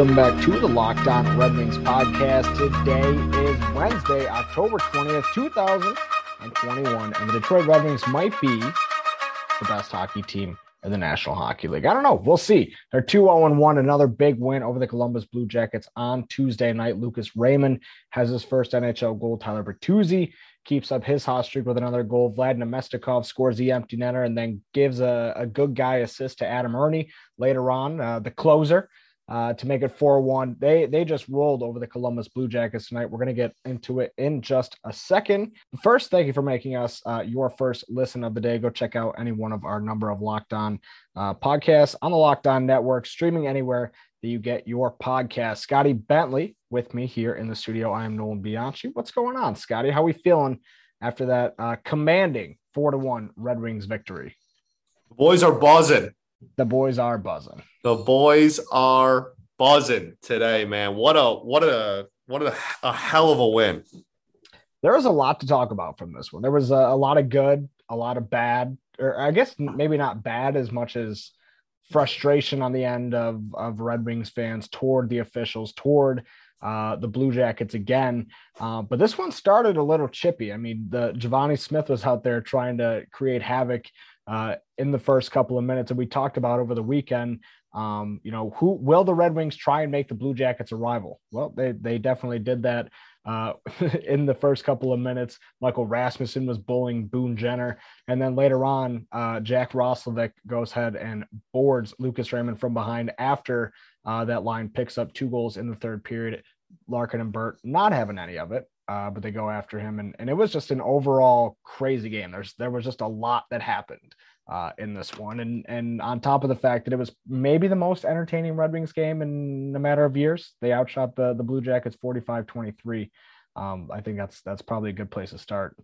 Welcome back to the Locked On Red Wings podcast. Today is Wednesday, October 20th, 2021, and the Detroit Red Wings might be the best hockey team in the National Hockey League. I don't know. We'll see. They're 2 0 1, another big win over the Columbus Blue Jackets on Tuesday night. Lucas Raymond has his first NHL goal. Tyler Bertuzzi keeps up his hot streak with another goal. Vlad Namestnikov scores the empty netter and then gives a, a good guy assist to Adam Erne later on, uh, the closer. Uh, to make it 4-1. They they just rolled over the Columbus Blue Jackets tonight. We're going to get into it in just a second. First, thank you for making us uh, your first listen of the day. Go check out any one of our number of Locked On uh, podcasts on the Locked On Network, streaming anywhere that you get your podcast. Scotty Bentley with me here in the studio. I am Nolan Bianchi. What's going on, Scotty? How are we feeling after that uh, commanding four to one Red Wings victory? The boys are buzzing. The boys are buzzing. The boys are buzzing today, man. What a what a what a, a hell of a win. There was a lot to talk about from this one. There was a, a lot of good, a lot of bad, or I guess maybe not bad as much as frustration on the end of of Red Wings fans toward the officials, toward uh, the Blue Jackets again. Uh, but this one started a little chippy. I mean, the Givani Smith was out there trying to create havoc uh, in the first couple of minutes, and we talked about over the weekend. Um, you know, who will the Red Wings try and make the Blue Jackets a rival? Well, they they definitely did that uh, in the first couple of minutes. Michael Rasmussen was bullying Boone Jenner, and then later on, uh, Jack Roslovic goes ahead and boards Lucas Raymond from behind after uh, that line picks up two goals in the third period. Larkin and Burt not having any of it, uh, but they go after him, and, and it was just an overall crazy game. There's there was just a lot that happened uh, in this one, and and on top of the fact that it was maybe the most entertaining Red Wings game in a matter of years, they outshot the the Blue Jackets 45-23. Um, I think that's that's probably a good place to start.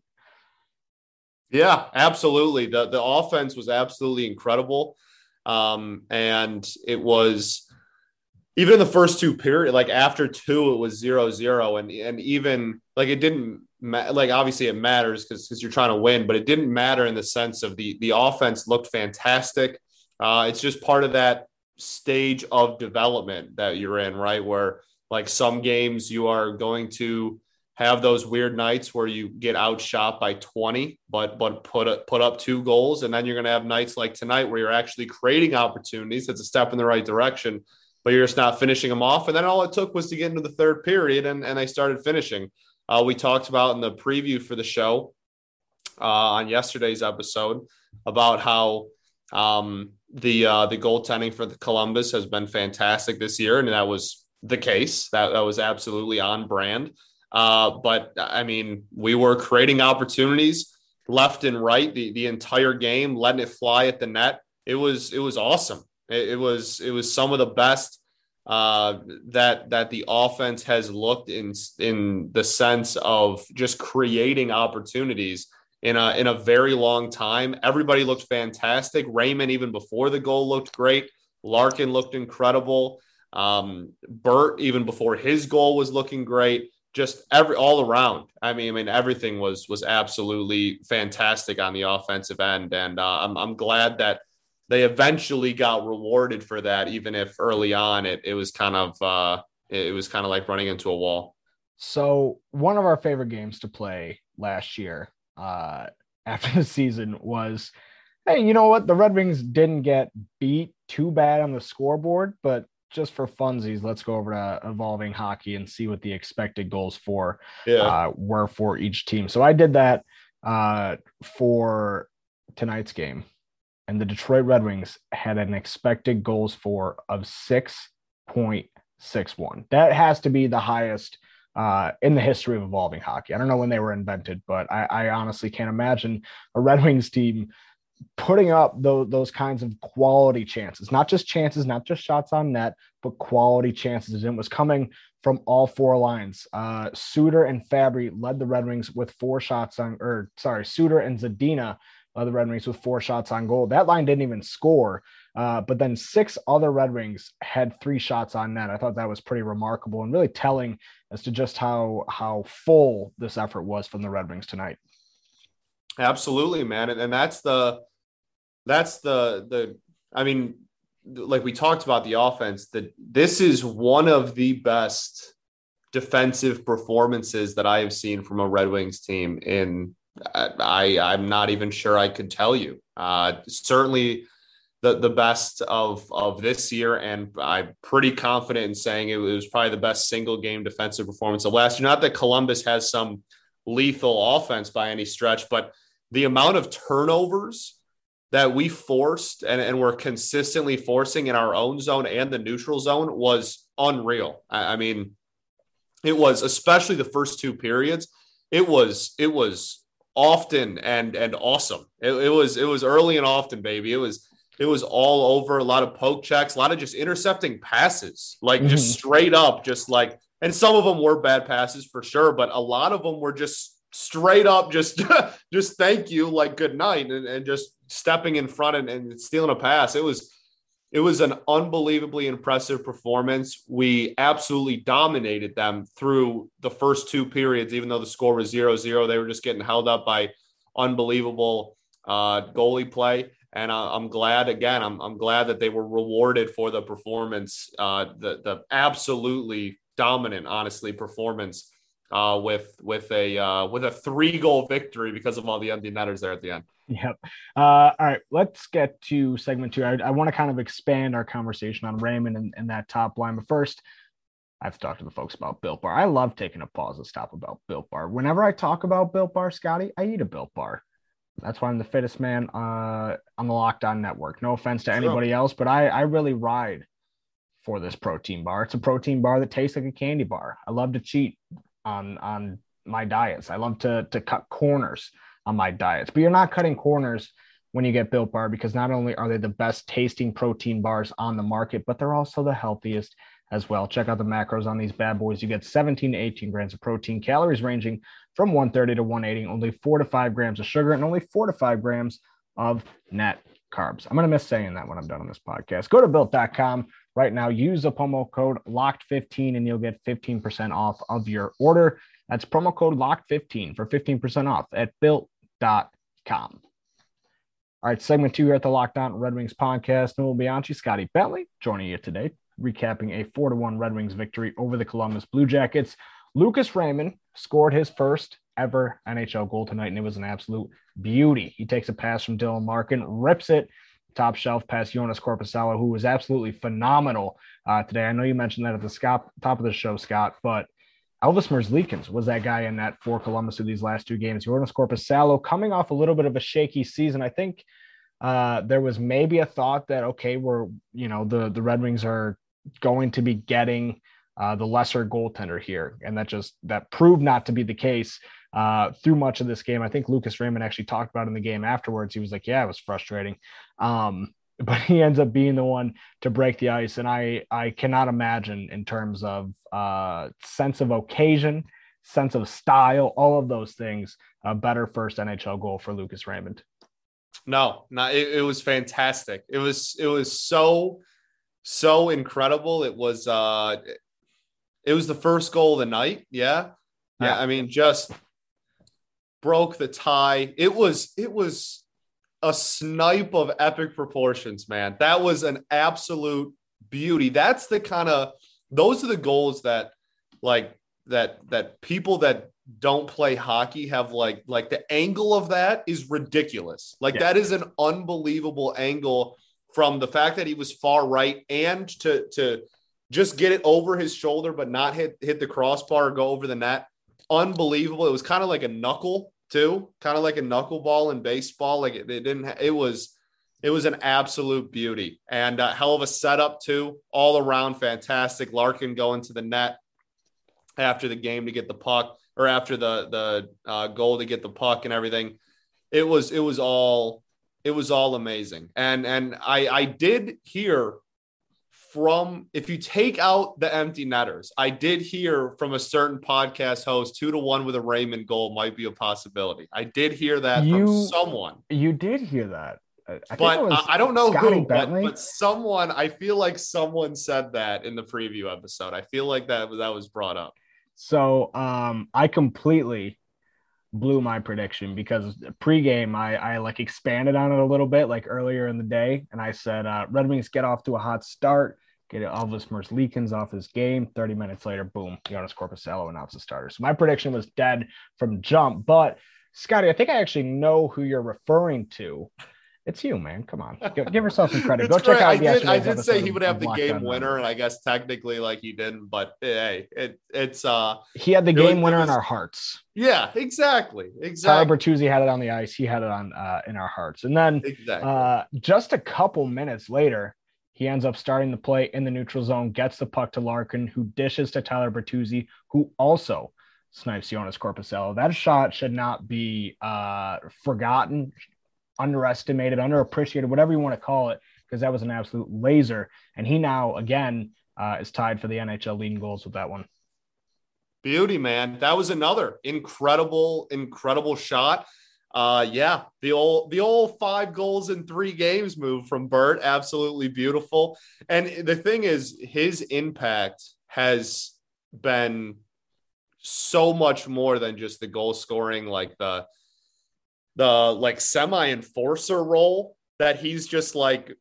Yeah, absolutely. the The offense was absolutely incredible, um, and it was even in the first two period, like after two, it was zero zero, and and even like it didn't ma- like obviously it matters because because you're trying to win, but it didn't matter in the sense of the the offense looked fantastic. Uh, it's just part of that stage of development that you're in, right? Where like some games you are going to have those weird nights where you get outshot by 20, but but put a, put up two goals, and then you're going to have nights like tonight where you're actually creating opportunities. It's a step in the right direction but you're just not finishing them off. And then all it took was to get into the third period, and, and they started finishing. Uh, we talked about in the preview for the show uh, on yesterday's episode about how um, the uh, the goaltending for the Columbus has been fantastic this year, and that was the case. That that was absolutely on brand. Uh, but I mean, we were creating opportunities left and right the the entire game, letting it fly at the net. It was it was awesome. It, it was it was some of the best uh, that that the offense has looked in in the sense of just creating opportunities in a in a very long time. Everybody looked fantastic. Raymond even before the goal looked great. Larkin looked incredible. Um, Burt even before his goal was looking great. Just every all around. I mean, I mean everything was was absolutely fantastic on the offensive end, and uh, I'm I'm glad that they eventually got rewarded for that, even if early on it it was kind of uh, it was kind of like running into a wall. So one of our favorite games to play last year uh, after the season was, hey, you know what? The Red Wings didn't get beat too bad on the scoreboard, but just for funsies, let's go over to evolving hockey and see what the expected goals for yeah. uh, were for each team. So I did that uh, for tonight's game and the Detroit Red Wings had an expected goals for of 6.61. That has to be the highest uh, in the history of evolving hockey. I don't know when they were invented, but I, I honestly can't imagine a Red Wings team putting up those, those kinds of quality chances, not just chances, not just shots on net, but quality chances. And it was coming from all four lines. Uh, Suter and Fabbri led the Red Wings with four shots on, or sorry, Suter and Zadina the Red Wings with four shots on goal. That line didn't even score, uh, but then six other Red Wings had three shots on net. I thought that was pretty remarkable and really telling as to just how how full this effort was from the Red Wings tonight. Absolutely, man, and, and that's the that's the the. I mean, like we talked about the offense, that this is one of the best defensive performances that I have seen from a Red Wings team in I I'm not even sure I could tell you. Uh, certainly the the best of of this year, and I'm pretty confident in saying it was probably the best single game defensive performance of last year. Not that Columbus has some lethal offense by any stretch, but the amount of turnovers that we forced and, and were consistently forcing in our own zone and the neutral zone was unreal. I, I mean, it was especially the first two periods. It was it was often and and awesome. It, it was it was early and often, baby. It was it was all over. A lot of poke checks, a lot of just intercepting passes, like mm-hmm. just straight up, just like. And some of them were bad passes for sure, but a lot of them were just straight up, just just thank you, like good night, and, and just stepping in front and, and stealing a pass. It was it was an unbelievably impressive performance. We absolutely dominated them through the first two periods, even though the score was 0 0. They were just getting held up by unbelievable uh, goalie play. And uh, I'm glad, again, I'm, I'm glad that they were rewarded for the performance, uh, the, the absolutely dominant, honestly, performance uh, with with a uh, with a three goal victory because of all the empty netters there at the end. Yep. Uh, all right, let's get to segment two. I, I want to kind of expand our conversation on Raymond and, and, that top line. But first, I have to talk to the folks about Built Bar. I love taking a pause to stop about Built Bar. Whenever I talk about Built Bar, Scotty, I eat a Built Bar. That's why I'm the fittest man uh, on the Locked On Network. No offense to anybody else, but I, I really ride for this protein bar. It's a protein bar that tastes like a candy bar. I love to cheat on on my diets. I love to to cut corners on my diets. But you're not cutting corners when you get Built Bar because not only are they the best tasting protein bars on the market, but they're also the healthiest as well. Check out the macros on these bad boys. You get 17 to 18 grams of protein, calories ranging from 130 to 180, only four to five grams of sugar, and only four to five grams of net carbs. I'm going to miss saying that when I'm done on this podcast. Go to built.com right now. Use the promo code LOCKED15 and you'll get 15% off of your order. That's promo code LOCKED15 for 15% off at built com. All right, segment two here at the Locked On Red Wings podcast. Nolan Bianchi, Scotty Bentley joining you today, recapping a 4 to 1 Red Wings victory over the Columbus Blue Jackets. Lucas Raymond scored his first ever NHL goal tonight, and it was an absolute beauty. He takes a pass from Dylan Larkin, rips it top shelf past Joonas Korpisalo, who was absolutely phenomenal uh, today. I know you mentioned that at the top of the show, Scott, but Elvis Merzlikins was that guy in that for Columbus of these last two games. Joonas Korpisalo coming off a little bit of a shaky season. I think uh, there was maybe a thought that okay, we're you know the the Red Wings are going to be getting uh, the lesser goaltender here, and that just that proved not to be the case uh, through much of this game. I think Lucas Raymond actually talked about in the game afterwards. He was like, "Yeah, it was frustrating." Um, but he ends up being the one to break the ice. And I, I cannot imagine in terms of uh, sense of occasion, sense of style, all of those things, a better first NHL goal for Lucas Raymond. No, no, it, it was fantastic. It was, it was so, so incredible. It was, uh, it was the first goal of the night. Yeah. Yeah. I mean, just broke the tie. It was, it was, a snipe of epic proportions, man. That was an absolute beauty. That's the kind of those are the goals that like that that people that don't play hockey have like like the angle of that is ridiculous. Like yeah. that is an unbelievable angle from the fact that he was far right and to to just get it over his shoulder but not hit hit the crossbar or go over the net. Unbelievable. It was kind of like a knuckle too, kind of like a knuckleball in baseball. Like it, it didn't, it was, it was an absolute beauty and a hell of a setup too, all around fantastic. Larkin going to the net after the game to get the puck or after the the uh, goal to get the puck and everything. It was it was all it was all amazing. And and I I did hear from if you take out the empty netters, I did hear from a certain podcast host two to one with a Raymond goal might be a possibility. I did hear that you, from someone. You did hear that. I but I, I don't know Scotty who, but, but, someone, I feel like someone said that in the preview episode. I feel like that that was brought up. So um, I completely blew my prediction because pregame I, I like expanded on it a little bit like earlier in the day and I said uh, Red Wings get off to a hot start, get Elvis Merzlikins off his game. 30 minutes later, boom, Joonas Korpisalo announced the starter. So my prediction was dead from jump. But Scotty, I think I actually know who you're referring to. It's you, man. Come on, give, give yourself some credit. Go check out. I did, I did say he would have the game winner, and I guess technically, like he didn't, but hey, it, it's uh, he had the game was, winner was, in our hearts. Yeah, exactly, exactly. Tyler Bertuzzi had it on the ice. He had it on uh, in our hearts, and then exactly. uh, just a couple minutes later, he ends up starting the play in the neutral zone, gets the puck to Larkin, who dishes to Tyler Bertuzzi, who also snipes Joonas Korpisalo. That shot should not be uh, forgotten, underestimated, underappreciated, whatever you want to call it, because that was an absolute laser. And he now, again, uh, is tied for the NHL leading goals with that one. Beauty, man. That was another incredible, incredible shot. Uh, yeah, the old the old five goals in three games move from Bert, absolutely beautiful. And the thing is, his impact has been so much more than just the goal scoring, like the the like semi enforcer role that he's just like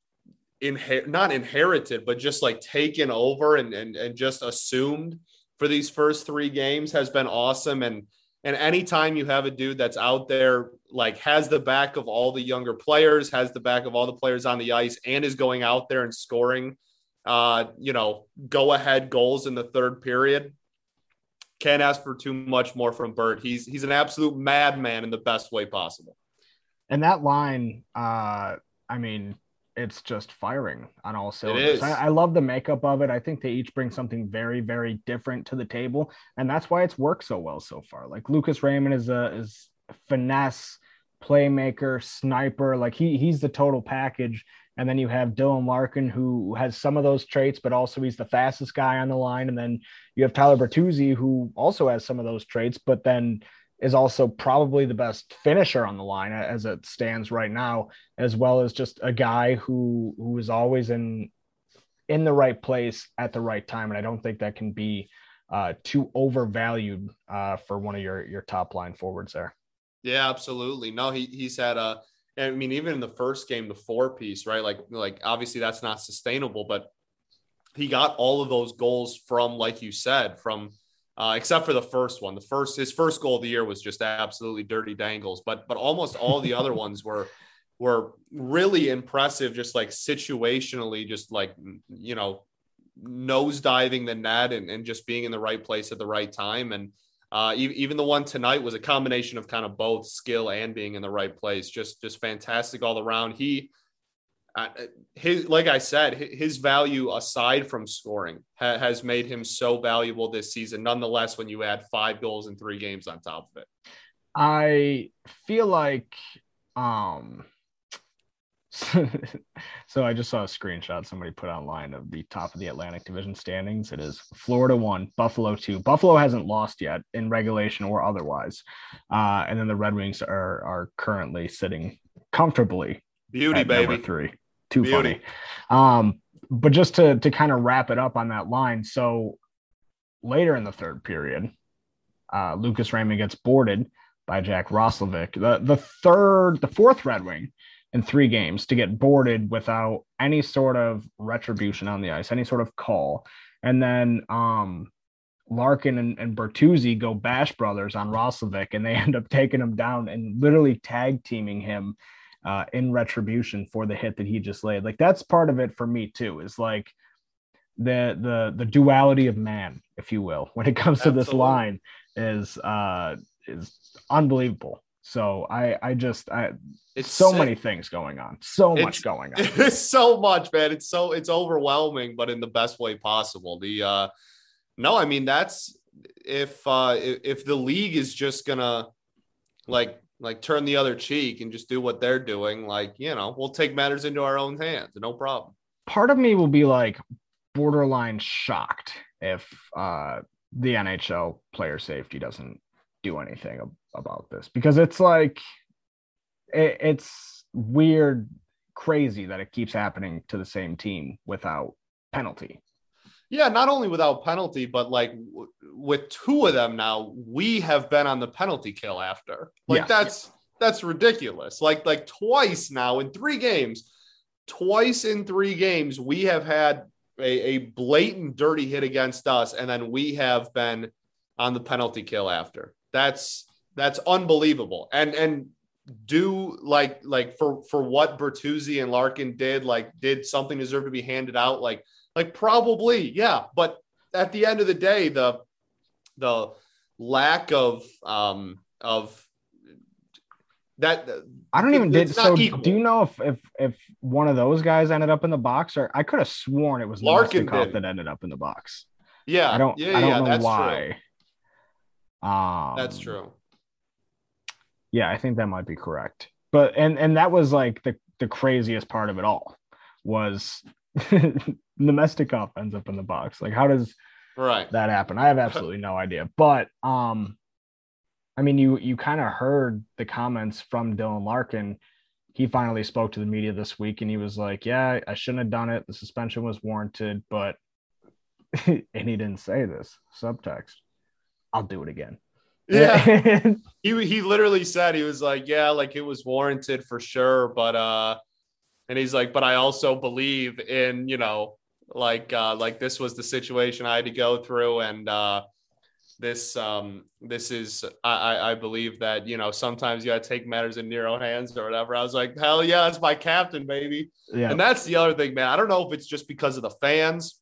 inher- not inherited, but just like taken over and, and and just assumed for these first three games has been awesome. And and anytime you have a dude that's out there, like has the back of all the younger players, has the back of all the players on the ice, and is going out there and scoring, uh, you know, go ahead goals in the third period, can't ask for too much more from Bert. He's he's an absolute madman in the best way possible. And that line, uh, I mean, it's just firing on all cylinders. I, I, love the makeup of it. I think they each bring something very, very different to the table, and that's why it's worked so well so far. Like Lucas Raymond is a is finesse playmaker, sniper. Like he he's the total package. And then you have Dylan Larkin, who has some of those traits, but also he's the fastest guy on the line. And then you have Tyler Bertuzzi, who also has some of those traits, but then is also probably the best finisher on the line as it stands right now, as well as just a guy who who is always in in the right place at the right time. And I don't think that can be uh, too overvalued uh, for one of your your top line forwards there. Yeah, absolutely. No, he he's had a I mean, even in the first game, the four piece, right? Like, like obviously that's not sustainable, but he got all of those goals from, like you said, from uh, except for the first one. The first his first goal of the year was just absolutely dirty dangles, but but almost all the other ones were were really impressive, just like situationally, just like you know, nose diving the net and, and just being in the right place at the right time. And uh, even the one tonight was a combination of kind of both skill and being in the right place. Just just fantastic all around. He uh, his like I said, his value aside from scoring ha- has made him so valuable this season. Nonetheless, when you add five goals in three games on top of it, I feel like um so I just saw a screenshot somebody put online of the top of the Atlantic Division standings. It is Florida one, Buffalo two. Buffalo hasn't lost yet in regulation or otherwise, uh, and then the Red Wings are are currently sitting comfortably. Beauty baby three, too Beauty. funny. Um, but just to to kind of wrap it up on that line, so later in the third period, uh, Lucas Raymond gets boarded by Jack Roslovic. The the third, the fourth Red Wing in three games to get boarded without any sort of retribution on the ice, any sort of call. And then um, Larkin and, and Bertuzzi go bash brothers on Roslovic, and they end up taking him down and literally tag teaming him uh, in retribution for the hit that he just laid. Like that's part of it for me too. Is like the the the duality of man, if you will, when it comes to Absolutely. this line, is uh, is unbelievable. So I I just I it's so sick. many things going on. So it's, much going on. It's so much, man. It's so it's overwhelming, but in the best way possible. The uh no, I mean that's if uh if, if the league is just gonna like like turn the other cheek and just do what they're doing, like, you know, we'll take matters into our own hands. No problem. Part of me will be like borderline shocked if uh the NHL player safety doesn't do anything about this because it's like it, it's weird crazy that it keeps happening to the same team without penalty yeah not only without penalty but like with two of them now, we have been on the penalty kill after. Like Yes. that's that's ridiculous. Like like twice now in three games, twice in three games, we have had a, a blatant dirty hit against us, and then we have been on the penalty kill after. That's that's unbelievable. And and do like like for for what Bertuzzi and Larkin did, like did something deserve to be handed out? Like like probably, yeah. But at the end of the day, the the lack of um of that I don't even did so equal. do you know if if if one of those guys ended up in the box or I could have sworn it was Larkin Larkin that ended up in the box. yeah I don't yeah I don't yeah know that's why. true Um that's true Yeah, I think that might be correct. But and and that was like the the craziest part of it all was Namestnikov ends up in the box. Like how does right that happen? I have absolutely no idea. But um I mean you you kind of heard the comments from Dylan Larkin. He finally spoke to the media this week and he was like, "Yeah, I shouldn't have done it. The suspension was warranted, but and he didn't say this subtext. I'll do it again. yeah he he literally said he was like yeah like it was warranted for sure but uh and he's like but i also believe in you know like uh like this was the situation i had to go through. And uh this um this is i i believe that you know sometimes you gotta take matters in your own hands or whatever. I was like hell yeah that's my captain baby. Yeah. and that's the other thing man. I don't know if it's just because of the fans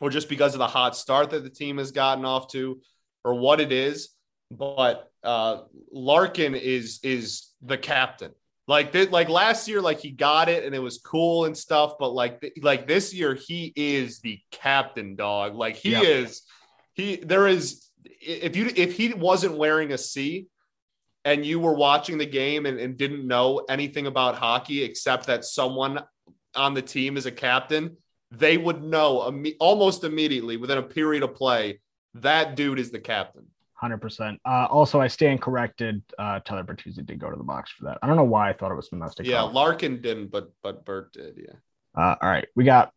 or just because of the hot start that the team has gotten off to or what it is but uh larkin is is the captain like th- like last year like he got it and it was cool and stuff but like th- like this year he is the captain dog like he Yeah. is he there is if you if he wasn't wearing a C and you were watching the game and, and didn't know anything about hockey except that someone on the team is a captain, they would know almost immediately within a period of play that dude is the captain. Hundred percent. Uh, also, I stand corrected. Uh, Tyler Bertuzzi did go to the box for that. I don't know why I thought it was domestic. Yeah. Larkin didn't, but but Bert did. Yeah. Uh, all right, we got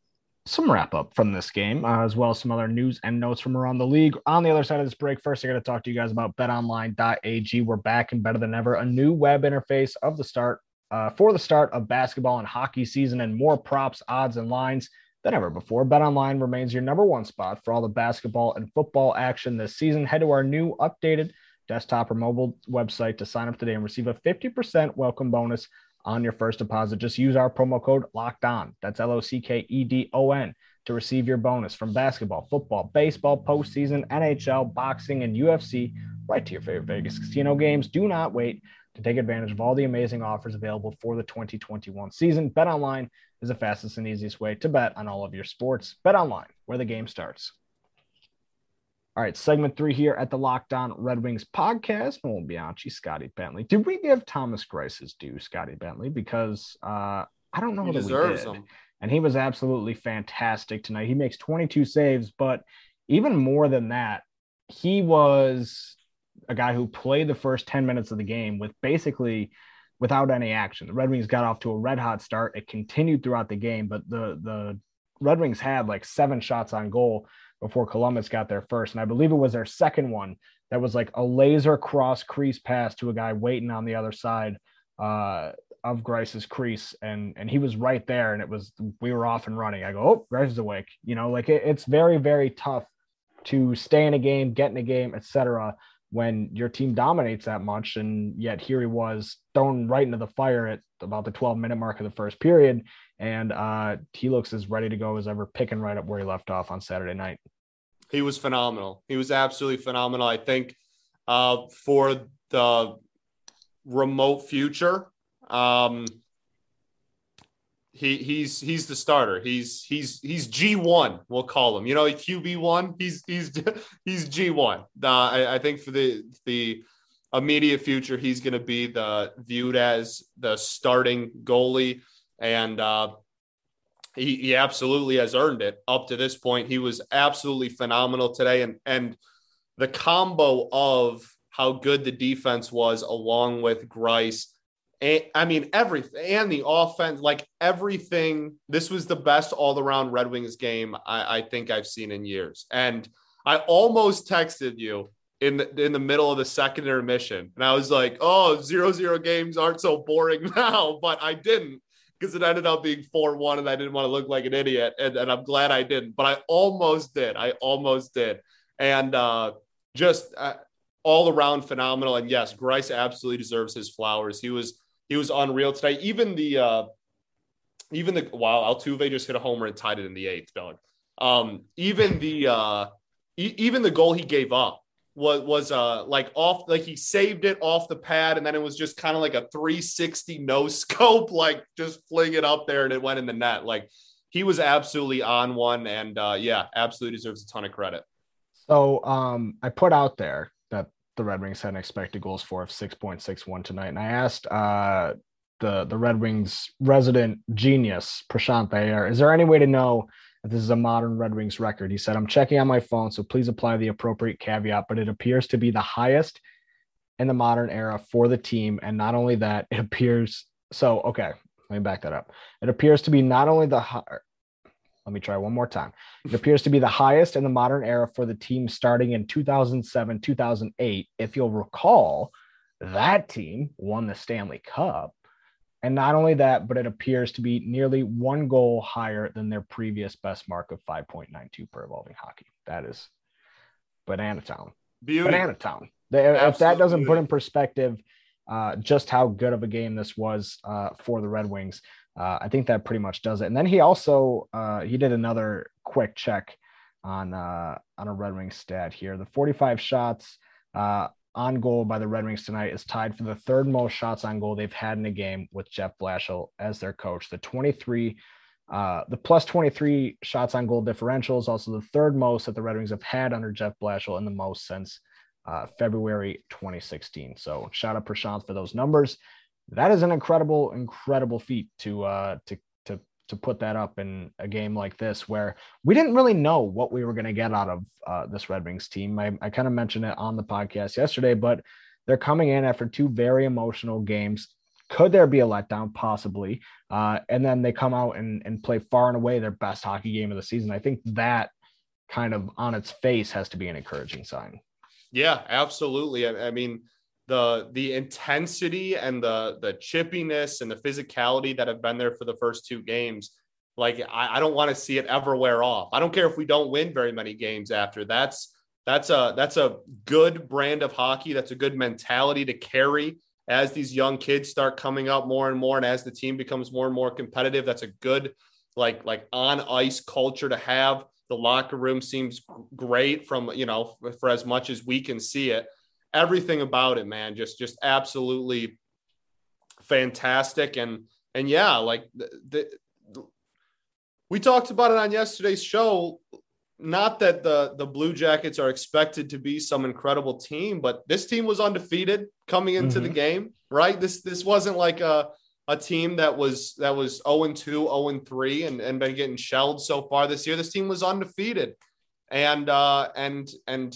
some wrap up from this game, uh, as well as some other news and notes from around the league. On the other side of this break, first I got to talk to you guys about BetOnline.ag. We're back and better than ever. A new web interface of the start uh, for the start of basketball and hockey season, and more props, odds, and lines than ever before. BetOnline remains your number one spot for all the basketball and football action this season. Head to our new updated desktop or mobile website to sign up today and receive a 50% welcome bonus on your first deposit. Just use our promo code locked on. That's L O C K E D O N to receive your bonus from basketball, football, baseball, postseason, NHL, boxing, and UFC right to your favorite Vegas casino games. Do not wait to take advantage of all the amazing offers available for the 2021 season. Bet online is the fastest and easiest way to bet on all of your sports. Bet online, where the game starts. All right, segment three here at the Locked On Red Wings podcast. Nolan Bianchi, Scotty Bentley. Did we give Thomas Greiss his due, Scotty Bentley? Because uh, I don't know He that we deserves did. them. And he was absolutely fantastic tonight. He makes 22 saves, but even more than that, he was a guy who played the first 10 minutes of the game with basically without any action. The Red Wings got off to a red hot start. It continued throughout the game, but the the Red Wings had like seven shots on goal before Columbus got there first. And I believe it was their second one that was like a laser cross crease pass to a guy waiting on the other side uh, of Greiss's crease. And and he was right there. And it was we were off and running. I go, oh, Grice is awake. You know, like it, it's very, very tough to stay in a game, get in a game, etc. when your team dominates that much. And yet here he was thrown right into the fire at about the 12 minute mark of the first period. And uh, he looks as ready to go as ever, picking right up where he left off on Saturday night. He was phenomenal. He was absolutely phenomenal. I think uh, for the remote future, um, he he's he's the starter. He's he's he's G one. We'll call him. You know, QB one. He's he's he's G one. Uh, I, I think for the the immediate future, he's going to be the viewed as the starting goalie, and uh, he he absolutely has earned it up to this point. He was absolutely phenomenal today, and and the combo of how good the defense was, along with Greiss. And, I mean, everything and the offense, like everything. This was the best all around Red Wings game I, I think I've seen in years. And I almost texted you in the, in the middle of the second intermission, and I was like, "Oh, zero zero games aren't so boring now," but I didn't because it ended up being four one, and I didn't want to look like an idiot, and, and I'm glad I didn't, but I almost did. I almost did, and uh, just uh, all around phenomenal. And yes, Greiss absolutely deserves his flowers. He was he was unreal today. Even the uh, even the wow, Altuve just hit a homer and tied it in the eighth, dog. Um, even the uh, e- even the goal he gave up was was uh like off like he saved it off the pad and then it was just kind of like a 360 no scope like just fling it up there and it went in the net like he was absolutely on one and uh yeah absolutely deserves a ton of credit so um i put out there the red wings had an expected goals for of 6.61 tonight and i asked uh the the red wings resident genius Prashanth Iyer, is there any way to know if this is a modern Red Wings record. He said, I'm checking on my phone, so please apply the appropriate caveat, but it appears to be the highest in the modern era for the team. And not only that, it appears so. Okay, let me back that up. It appears to be not only the let me try one more time. It appears to be the highest in the modern era for the team starting in 2007, 2008. If you'll recall, that team won the Stanley Cup and not only that, but it appears to be nearly one goal higher than their previous best mark of 5.92 per evolving hockey. That is banana town. Beauty. Banana town. They, if that doesn't beauty. put in perspective uh, just how good of a game this was uh, for the Red Wings, uh, I think that pretty much does it. And then he also uh, he did another quick check on uh, on a Red Wings stat here. The 45 shots uh, on goal by the Red Wings tonight is tied for the third most shots on goal they've had in a game with Jeff Blashill as their coach. The 23, uh, the plus 23 shots on goal differential is also the third most that the Red Wings have had under Jeff Blashill and the most since uh, February 2016. So shout out Prashanth for those numbers. That is an incredible, incredible feat to uh, to to to put that up in a game like this where we didn't really know what we were going to get out of uh, this Red Wings team. I, I kind of mentioned it on the podcast yesterday, but they're coming in after two very emotional games. Could there be a letdown? Possibly. Uh, and then they come out and, and play far and away their best hockey game of the season. I think that kind of on its face has to be an encouraging sign. Yeah, absolutely. I, I mean, the the intensity and the the chippiness and the physicality that have been there for the first two games like i, I don't want to see it ever wear off. I don't care if we don't win very many games after. That's that's a that's a good brand of hockey. That's a good mentality to carry as these young kids start coming up more and more and as the team becomes more and more competitive. That's a good like like on ice culture to have. The locker room seems great from you know for as much as we can see it everything about it, man, just just absolutely fantastic. And and yeah, like the, the, we talked about it on yesterday's show. Not that the the Blue Jackets are expected to be some incredible team, but this team was undefeated coming into mm-hmm. the game, right? This this wasn't like a a team that was that was 0 2, 0 3 and, and been getting shelled so far this year. This team was undefeated. And uh and and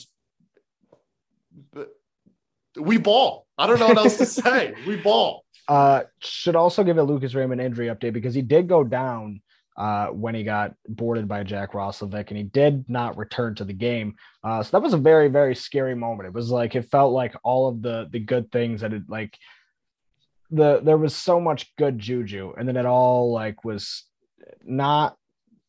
we ball. I don't know what else to say. We ball. Uh, should also give a Lucas Raymond injury update because he did go down uh, when he got boarded by Jack Roslovic and he did not return to the game. Uh, so that was a very, very scary moment. It was like, it felt like all of the, the good things that it like, the, there was so much good juju and then it all like was not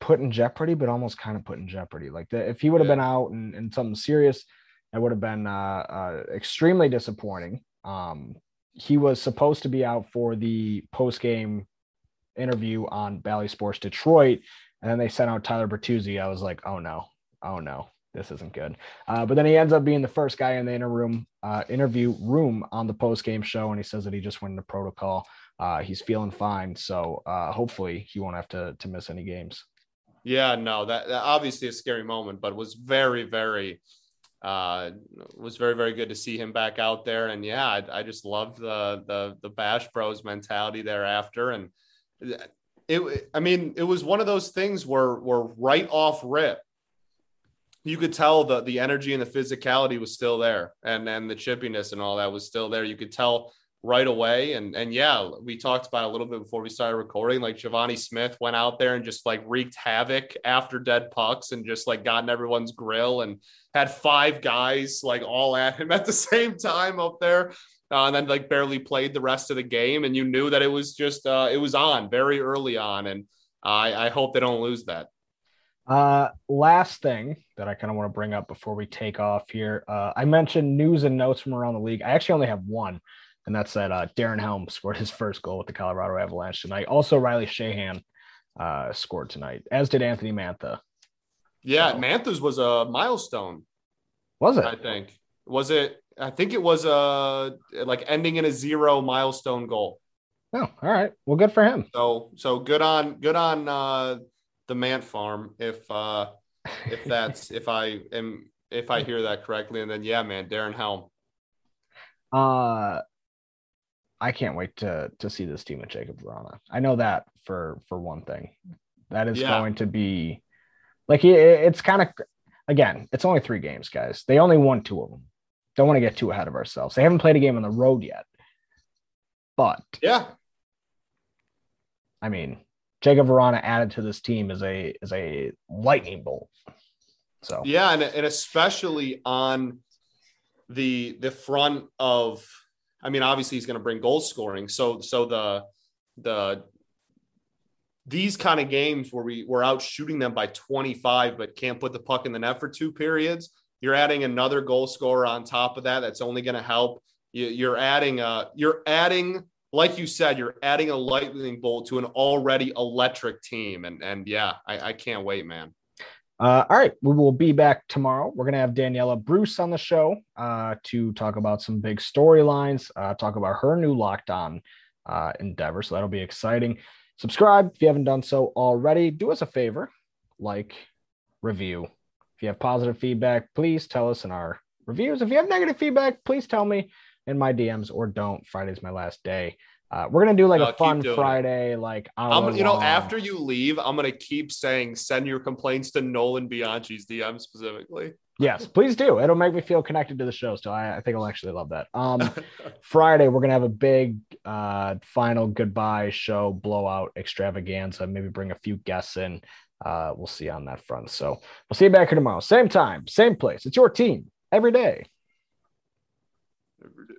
put in jeopardy, but almost kind of put in jeopardy. Like the, if he would have yeah. been out and, and something serious, that would have been uh, uh, extremely disappointing. Um, he was supposed to be out for the post game interview on Bally Sports Detroit, and then they sent out Tyler Bertuzzi. I was like, oh no, oh no, this isn't good. Uh, but then he ends up being the first guy in the inter room, uh, interview room on the post game show, and he says that he just went into protocol. Uh, he's feeling fine, so uh, hopefully he won't have to to miss any games. Yeah, no, that, that obviously a scary moment, but was very, very uh, it was very very good to see him back out there. And yeah I, I, just loved the the the bash bros mentality thereafter. And it i mean it was one of those things where where right off rip you could tell the the energy and the physicality was still there. And and the chippiness and all that was still there. You could tell right away. And and yeah, we talked about a little bit before we started recording. Like Givani Smith went out there and just like wreaked havoc after dead pucks and just like got in everyone's grill and had five guys like all at him at the same time up there. Uh, and then like barely played the rest of the game, and you knew that it was just uh, it was on very early on, and I, I hope they don't lose that. Uh, last thing that I kind of want to bring up before we take off here, uh, I mentioned news and notes from around the league. I actually only have one, and that's that uh, Darren Helm scored his first goal with the Colorado Avalanche tonight. Also, Riley Sheahan uh, scored tonight, as did Anthony Mantha. Yeah, so, Mantha's was a milestone. Was it? I think. Was it? I think it was uh like ending in a zero milestone goal. Oh, all right. Well, good for him. So so good on good on uh the Mant farm if uh if that's if I am if I hear that correctly. And then yeah, man, Darren Helm. Uh I can't wait to to see this team with Jakub Vrana. I know that for for one thing. That is yeah. going to be like it's kind of again, it's only three games, guys. They only won two of them. Don't want to get too ahead of ourselves. They haven't played a game on the road yet. But yeah. I mean, Jakub Vrana added to this team is a is a lightning bolt. So yeah, and, and especially on the the front of I mean, obviously he's going to bring goal scoring. So so the the these kind of games where we we're out shooting them by 25 but can't put the puck in the net for two periods you're adding another goal scorer on top of that that's only going to help. You, are adding a you're adding like you said you're adding a lightning bolt to an already electric team. And and yeah i, I can't wait man uh, all right, we will be back tomorrow. We're going to have Daniela Bruce on the show uh, to talk about some big storylines, uh, talk about her new Locked On uh, endeavor. So that'll be exciting. Subscribe if you haven't done so already. Do us a favor, like, review. If you have positive feedback, please tell us in our reviews. If you have negative feedback, please tell me in my DMs or don't. Friday's my last day. Uh, we're gonna do like no, a fun Friday, it. like I'm, you know, after you leave, I'm gonna keep saying send your complaints to Nolan Bianchi's DM specifically. Yes, please do. It'll make me feel connected to the show. So I, I think I'll actually love that. Um, Friday we're gonna have a big uh, final goodbye show, blowout extravaganza. Maybe bring a few guests in. Uh, we'll see on that front. So we'll see you back here tomorrow, same time, same place. It's your team every day. Every day.